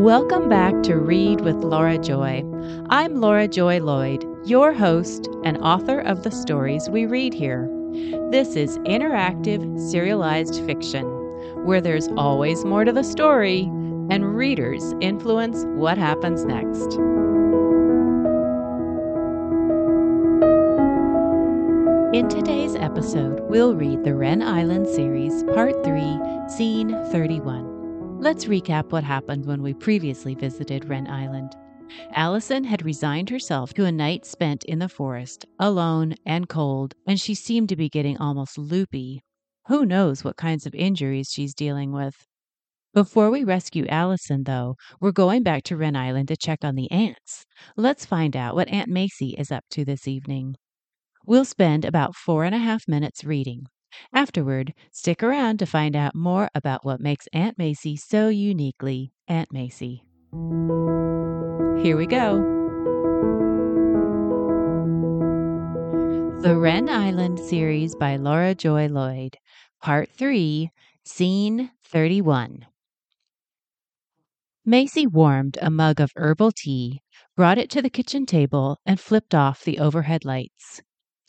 Welcome back to Read with Laura Joy. I'm Laura Joy Lloyd, your host and author of the stories we read here. This is interactive, serialized fiction, where there's always more to the story and readers influence what happens next. In today's episode, we'll read the Wren Island series, Part 3, Scene 31. Let's recap what happened when we previously visited Wren Island. Allison had resigned herself to a night spent in the forest, alone and cold, and she seemed to be getting almost loopy. Who knows what kinds of injuries she's dealing with? Before we rescue Allison, though, we're going back to Wren Island to check on the aunts. Let's find out what Aunt Macy is up to this evening. We'll spend about four and a half minutes reading. Afterward, stick around to find out more about what makes Aunt Macy so uniquely Aunt Macy. Here we go. The Wren Island series by Laura Joy Lloyd, Part 3, Scene 31. Macy warmed a mug of herbal tea, brought it to the kitchen table, and flipped off the overhead lights.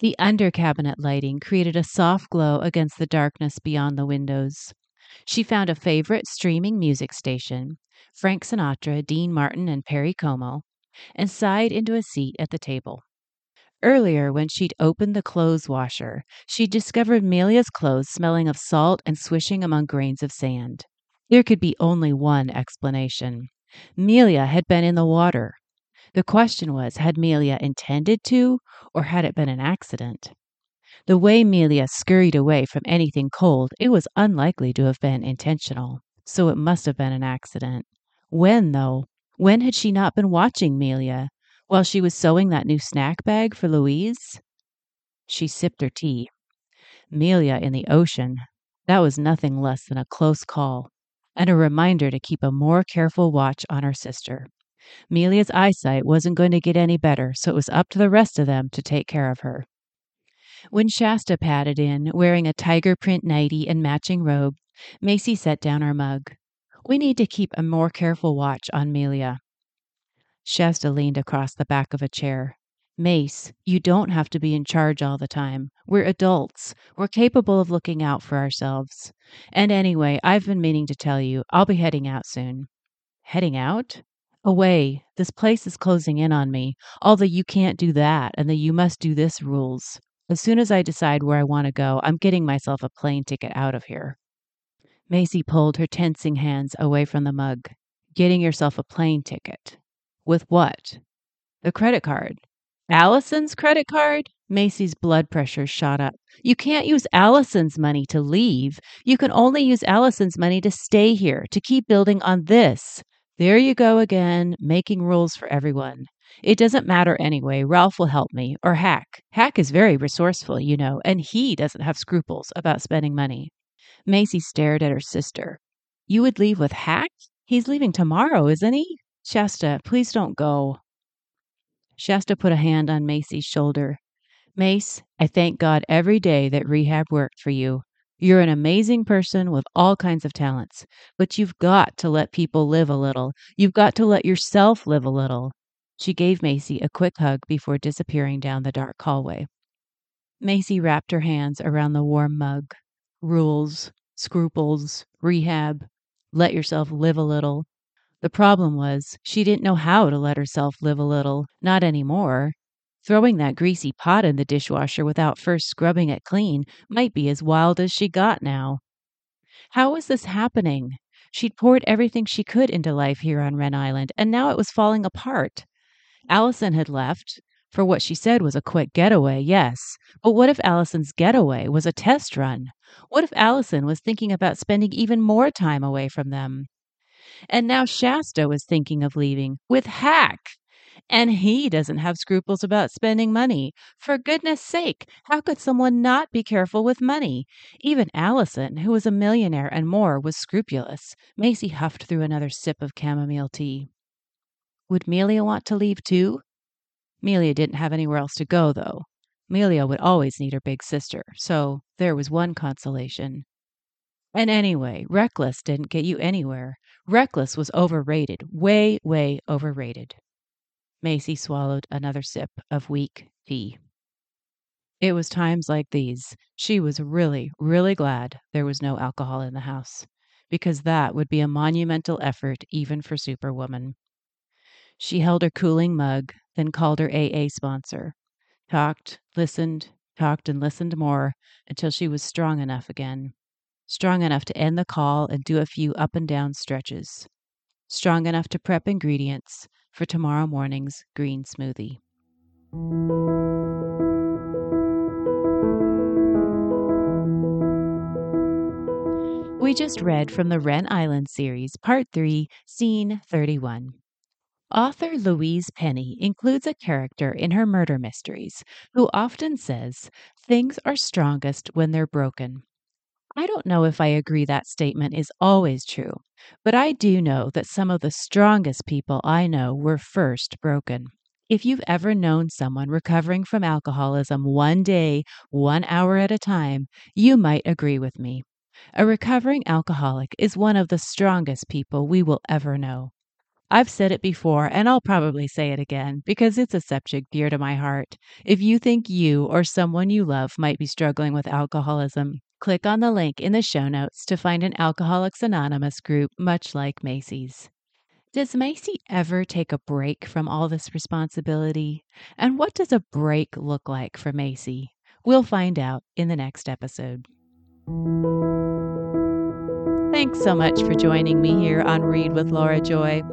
The under cabinet lighting created a soft glow against the darkness beyond the windows. She found a favorite streaming music station, Frank Sinatra, Dean Martin, and Perry Como, and sighed into a seat at the table. Earlier, when she'd opened the clothes washer, she'd discovered Melia's clothes smelling of salt and swishing among grains of sand. There could be only one explanation. Melia had been in the water, the question was had Melia intended to, or had it been an accident? The way Melia scurried away from anything cold, it was unlikely to have been intentional, so it must have been an accident. When, though? When had she not been watching Melia? While she was sewing that new snack bag for Louise? She sipped her tea. Melia in the ocean. That was nothing less than a close call, and a reminder to keep a more careful watch on her sister. Melia's eyesight wasn't going to get any better, so it was up to the rest of them to take care of her. When Shasta padded in, wearing a tiger print nightie and matching robe, Macy set down her mug. We need to keep a more careful watch on Melia. Shasta leaned across the back of a chair. Mace, you don't have to be in charge all the time. We're adults. We're capable of looking out for ourselves. And anyway, I've been meaning to tell you, I'll be heading out soon. Heading out? Away, this place is closing in on me. All the you can't do that and the you must do this rules. As soon as I decide where I want to go, I'm getting myself a plane ticket out of here. Macy pulled her tensing hands away from the mug. Getting yourself a plane ticket. With what? The credit card. Allison's credit card? Macy's blood pressure shot up. You can't use Allison's money to leave. You can only use Allison's money to stay here, to keep building on this. There you go again, making rules for everyone. It doesn't matter anyway. Ralph will help me, or Hack. Hack is very resourceful, you know, and he doesn't have scruples about spending money. Macy stared at her sister. You would leave with Hack? He's leaving tomorrow, isn't he? Shasta, please don't go. Shasta put a hand on Macy's shoulder. Mace, I thank God every day that rehab worked for you. You're an amazing person with all kinds of talents, but you've got to let people live a little. You've got to let yourself live a little. She gave Macy a quick hug before disappearing down the dark hallway. Macy wrapped her hands around the warm mug. Rules, scruples, rehab, let yourself live a little. The problem was, she didn't know how to let herself live a little, not anymore. Throwing that greasy pot in the dishwasher without first scrubbing it clean might be as wild as she got now. How was this happening? She'd poured everything she could into life here on Wren Island, and now it was falling apart. Allison had left for what she said was a quick getaway, yes. But what if Allison's getaway was a test run? What if Allison was thinking about spending even more time away from them? And now Shasta was thinking of leaving with Hack. And he doesn't have scruples about spending money. For goodness sake, how could someone not be careful with money? Even Allison, who was a millionaire and more, was scrupulous. Macy huffed through another sip of chamomile tea. Would Melia want to leave too? Melia didn't have anywhere else to go, though. Melia would always need her big sister, so there was one consolation. And anyway, reckless didn't get you anywhere. Reckless was overrated, way, way overrated. Macy swallowed another sip of weak tea. It was times like these she was really, really glad there was no alcohol in the house, because that would be a monumental effort even for Superwoman. She held her cooling mug, then called her AA sponsor, talked, listened, talked, and listened more until she was strong enough again. Strong enough to end the call and do a few up and down stretches. Strong enough to prep ingredients for tomorrow morning's green smoothie. We just read from the Wren Island series, Part 3, Scene 31. Author Louise Penny includes a character in her murder mysteries who often says, Things are strongest when they're broken. I don't know if I agree that statement is always true, but I do know that some of the strongest people I know were first broken. If you've ever known someone recovering from alcoholism one day, one hour at a time, you might agree with me. A recovering alcoholic is one of the strongest people we will ever know. I've said it before, and I'll probably say it again because it's a subject dear to my heart. If you think you or someone you love might be struggling with alcoholism, click on the link in the show notes to find an Alcoholics Anonymous group much like Macy's. Does Macy ever take a break from all this responsibility? And what does a break look like for Macy? We'll find out in the next episode. Thanks so much for joining me here on Read with Laura Joy.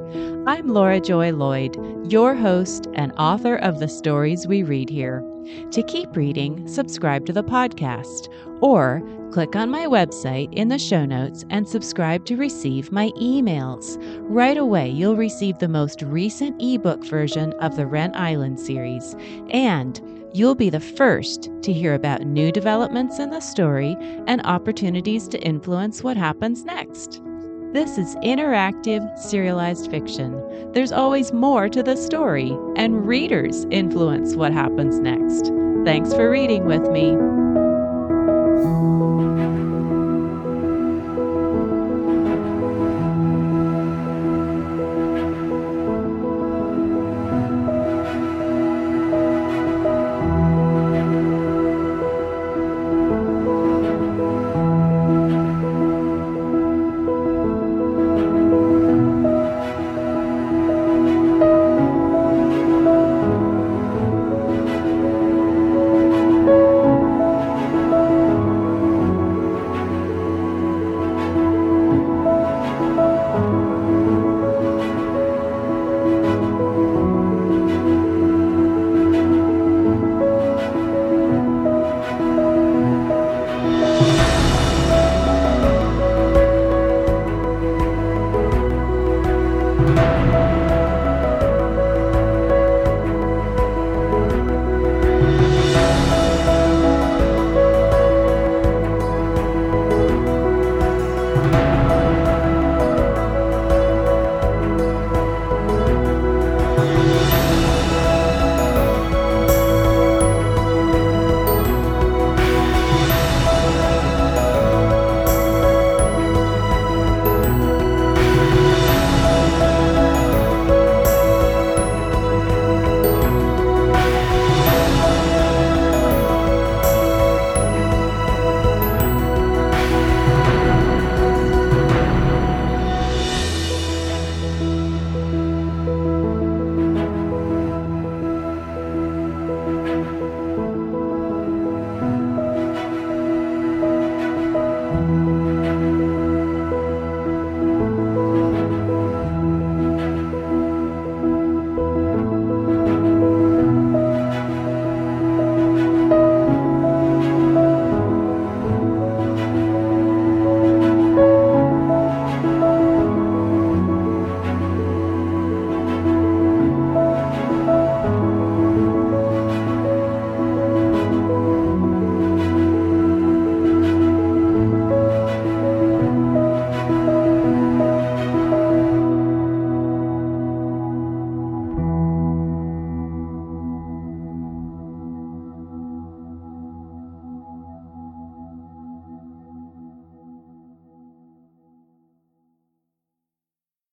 I'm Laura Joy Lloyd, your host and author of the stories we read here. To keep reading, subscribe to the podcast or click on my website in the show notes and subscribe to receive my emails. Right away, you'll receive the most recent ebook version of the Wren Island series and You'll be the first to hear about new developments in the story and opportunities to influence what happens next. This is interactive, serialized fiction. There's always more to the story, and readers influence what happens next. Thanks for reading with me.